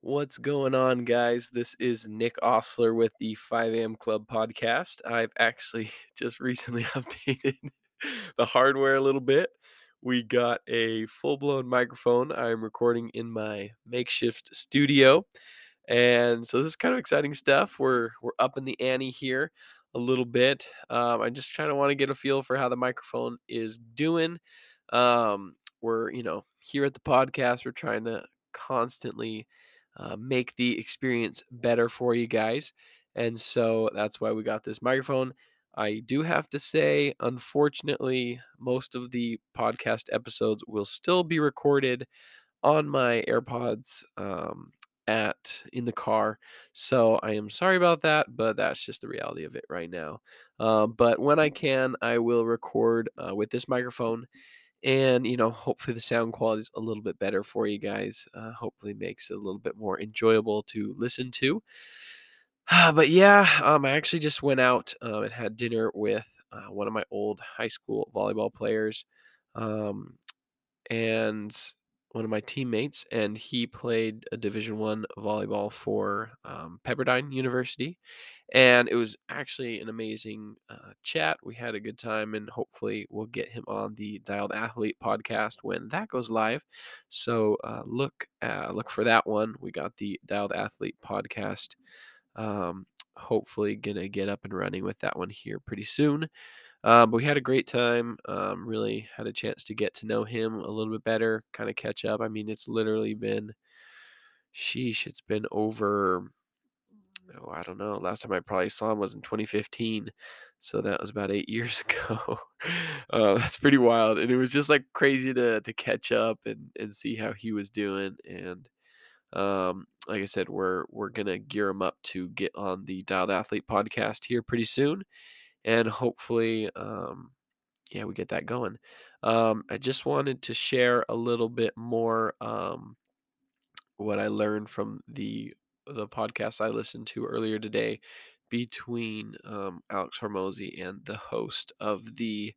What's going on, guys? This is Nick Osler with the 5 a.m. Club podcast. I've actually just recently updated the hardware a little bit. We got a full blown microphone. I'm recording in my makeshift studio. And so this is kind of exciting stuff. We're we're up in the ante here a little bit. Um, I just kind of want to get a feel for how the microphone is doing. Um, we're you know here at the podcast. We're trying to constantly uh, make the experience better for you guys. And so that's why we got this microphone. I do have to say, unfortunately, most of the podcast episodes will still be recorded on my AirPods um, at in the car. So I am sorry about that, but that's just the reality of it right now. Uh, but when I can, I will record uh, with this microphone and you know hopefully the sound quality is a little bit better for you guys uh, hopefully makes it a little bit more enjoyable to listen to. But yeah um, i actually just went out um, and had dinner with uh, one of my old high school volleyball players um, and one of my teammates and he played a division one volleyball for um, pepperdine university and it was actually an amazing uh, chat. We had a good time, and hopefully, we'll get him on the Dialed Athlete podcast when that goes live. So uh, look uh, look for that one. We got the Dialed Athlete podcast. Um, hopefully, gonna get up and running with that one here pretty soon. Um, but we had a great time. Um, really had a chance to get to know him a little bit better, kind of catch up. I mean, it's literally been, sheesh, it's been over oh, I don't know. Last time I probably saw him was in 2015. So that was about eight years ago. uh, that's pretty wild. And it was just like crazy to to catch up and, and see how he was doing. And um, like I said, we're we're gonna gear him up to get on the Dialed Athlete podcast here pretty soon. And hopefully um, yeah, we get that going. Um, I just wanted to share a little bit more um, what I learned from the the podcast I listened to earlier today between um, Alex Hormozi and the host of the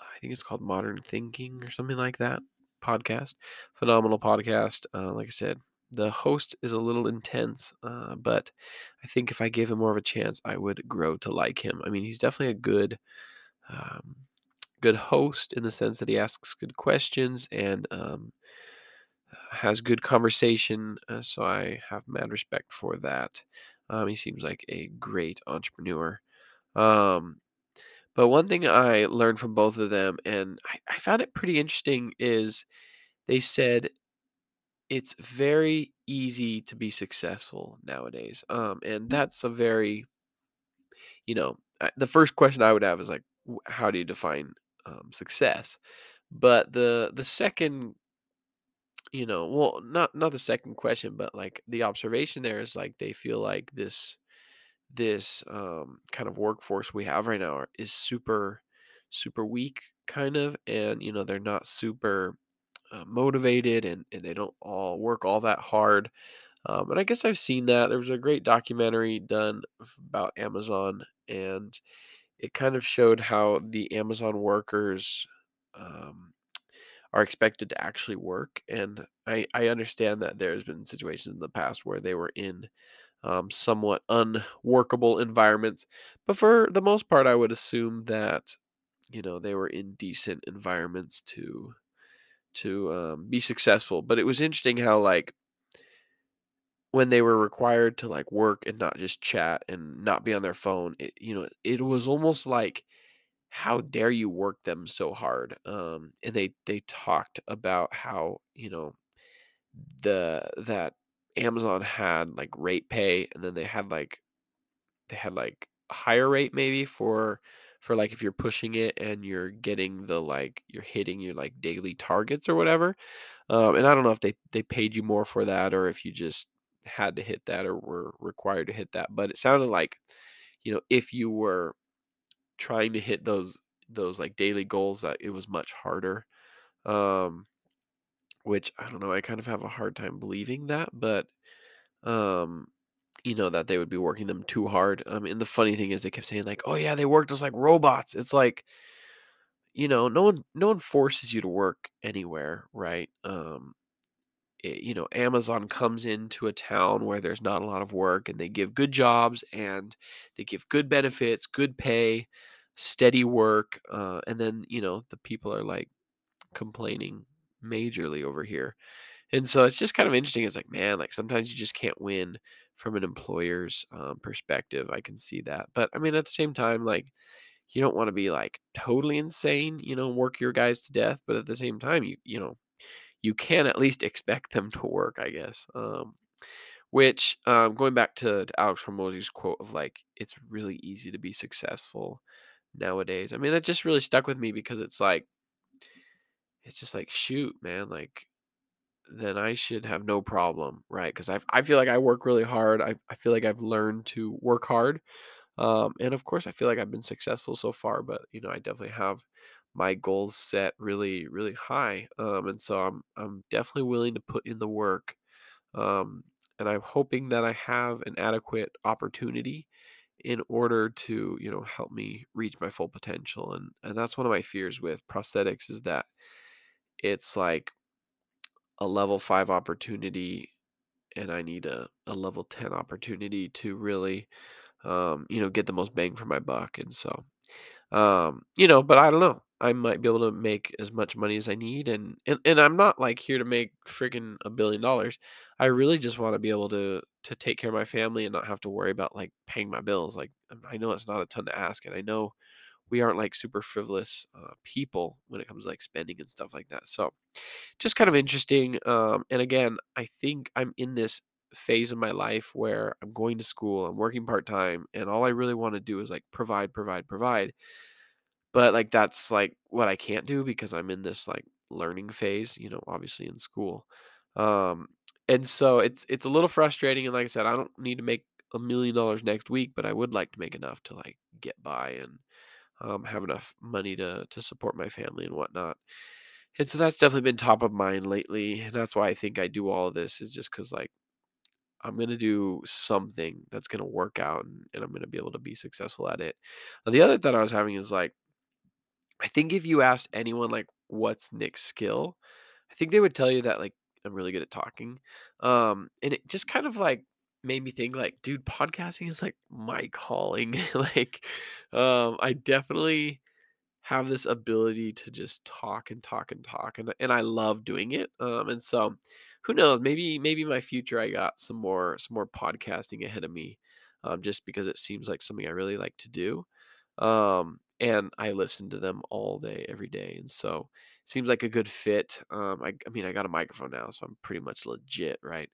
I think it's called Modern Thinking or something like that podcast. Phenomenal podcast. Uh, like I said, the host is a little intense, uh, but I think if I gave him more of a chance, I would grow to like him. I mean, he's definitely a good. Um, good host in the sense that he asks good questions and um, has good conversation, uh, so I have mad respect for that. Um, he seems like a great entrepreneur. Um, but one thing I learned from both of them, and I, I found it pretty interesting, is they said it's very easy to be successful nowadays. Um, and that's a very, you know, the first question I would have is like, how do you define um, success? But the the second you know, well, not not the second question, but like the observation there is like they feel like this this um kind of workforce we have right now is super super weak kind of and you know they're not super uh, motivated and, and they don't all work all that hard um, and i guess i've seen that. There was a great documentary done about amazon and it kind of showed how the amazon workers um, are expected to actually work. And I, I understand that there's been situations in the past where they were in um, somewhat unworkable environments. But for the most part, I would assume that, you know, they were in decent environments to to um, be successful. But it was interesting how like when they were required to like work and not just chat and not be on their phone, it, you know, it was almost like how dare you work them so hard um and they they talked about how you know the that amazon had like rate pay and then they had like they had like higher rate maybe for for like if you're pushing it and you're getting the like you're hitting your like daily targets or whatever um and i don't know if they they paid you more for that or if you just had to hit that or were required to hit that but it sounded like you know if you were trying to hit those those like daily goals that it was much harder um which i don't know i kind of have a hard time believing that but um you know that they would be working them too hard um and the funny thing is they kept saying like oh yeah they worked us like robots. It's like you know no one no one forces you to work anywhere right? Um eh, you know, Amazon comes into a town where there's not a lot of work and they give good jobs and they give good benefits, good pay, steady work. Uh, and then, you know, the people are like complaining majorly over here. And so it's just kind of interesting. It's like, man, like sometimes you just can't win from an employer's um, perspective. I can see that. But I mean, at the same time, like, you don't want to be like totally insane, you know, work your guys to death. But at the same time, you, you know, you can at least expect them to work, I guess. Um, which, um, going back to, to Alex Hormozi's quote of like, it's really easy to be successful nowadays. I mean, that just really stuck with me because it's like, it's just like, shoot, man, like, then I should have no problem, right? Because I I feel like I work really hard. I, I feel like I've learned to work hard. Um, and of course, I feel like I've been successful so far, but you know, I definitely have my goals set really, really high. Um, and so I'm I'm definitely willing to put in the work. Um, and I'm hoping that I have an adequate opportunity in order to, you know, help me reach my full potential. And and that's one of my fears with prosthetics is that it's like a level five opportunity and I need a, a level 10 opportunity to really um, you know, get the most bang for my buck. And so um, you know, but I don't know. I might be able to make as much money as I need and and, and I'm not like here to make freaking a billion dollars. I really just want to be able to to take care of my family and not have to worry about like paying my bills. Like I know it's not a ton to ask and I know we aren't like super frivolous uh, people when it comes to like spending and stuff like that. So just kind of interesting. Um, and again, I think I'm in this phase of my life where I'm going to school, I'm working part time, and all I really want to do is like provide, provide, provide. But like that's like what I can't do because I'm in this like learning phase, you know, obviously in school. Um, and so it's it's a little frustrating. And like I said, I don't need to make a million dollars next week, but I would like to make enough to like get by and um, have enough money to to support my family and whatnot. And so that's definitely been top of mind lately. And that's why I think I do all of this is just because like I'm gonna do something that's gonna work out and, and I'm gonna be able to be successful at it. Now, the other thought I was having is like I think if you asked anyone like what's Nick's skill, I think they would tell you that like I'm really good at talking. Um, and it just kind of like made me think like, dude, podcasting is like my calling. like, um, I definitely have this ability to just talk and talk and talk and and I love doing it. Um and so who knows, maybe maybe my future I got some more some more podcasting ahead of me. Um just because it seems like something I really like to do. Um and I listen to them all day every day and so seems like a good fit. Um I I mean I got a microphone now so I'm pretty much legit, right?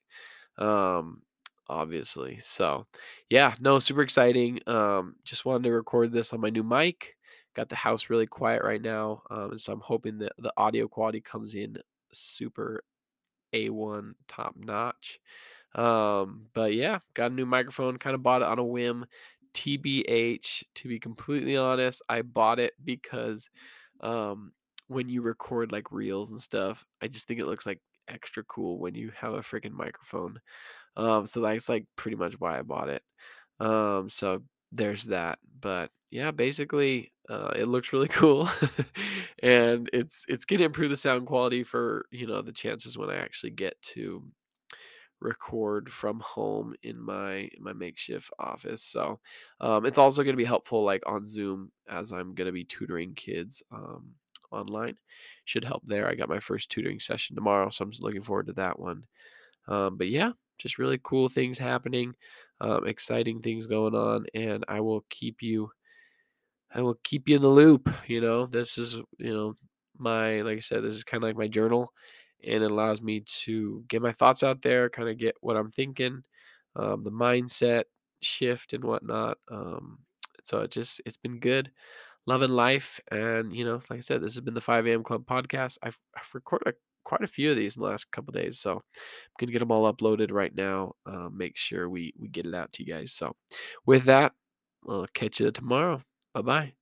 Um obviously. So, yeah, no, super exciting. Um just wanted to record this on my new mic Got the house really quiet right now, um, and so I'm hoping that the audio quality comes in super A1 top notch. Um, but yeah, got a new microphone, kind of bought it on a whim. TBH, to be completely honest, I bought it because um, when you record like reels and stuff, I just think it looks like extra cool when you have a freaking microphone. Um, so that's like pretty much why I bought it. Um, so there's that. But yeah, basically, uh, it looks really cool, and it's it's gonna improve the sound quality for you know the chances when I actually get to record from home in my in my makeshift office. So um, it's also gonna be helpful like on Zoom as I'm gonna be tutoring kids um, online. Should help there. I got my first tutoring session tomorrow, so I'm just looking forward to that one. Um, but yeah, just really cool things happening, um, exciting things going on, and I will keep you I will keep you in the loop. You know, this is, you know, my, like I said, this is kind of like my journal and it allows me to get my thoughts out there, kind of get what I'm thinking, um, the mindset shift and whatnot. Um, so it just, it's been good, loving life. And, you know, like I said, this has been the 5 a.m. Club podcast. I've, I've recorded quite a few of these in the last couple days. So I'm to get them all uploaded right now. Uh, make sure we, we get it out to you guys. So with that, I'll catch you tomorrow. Bye bye.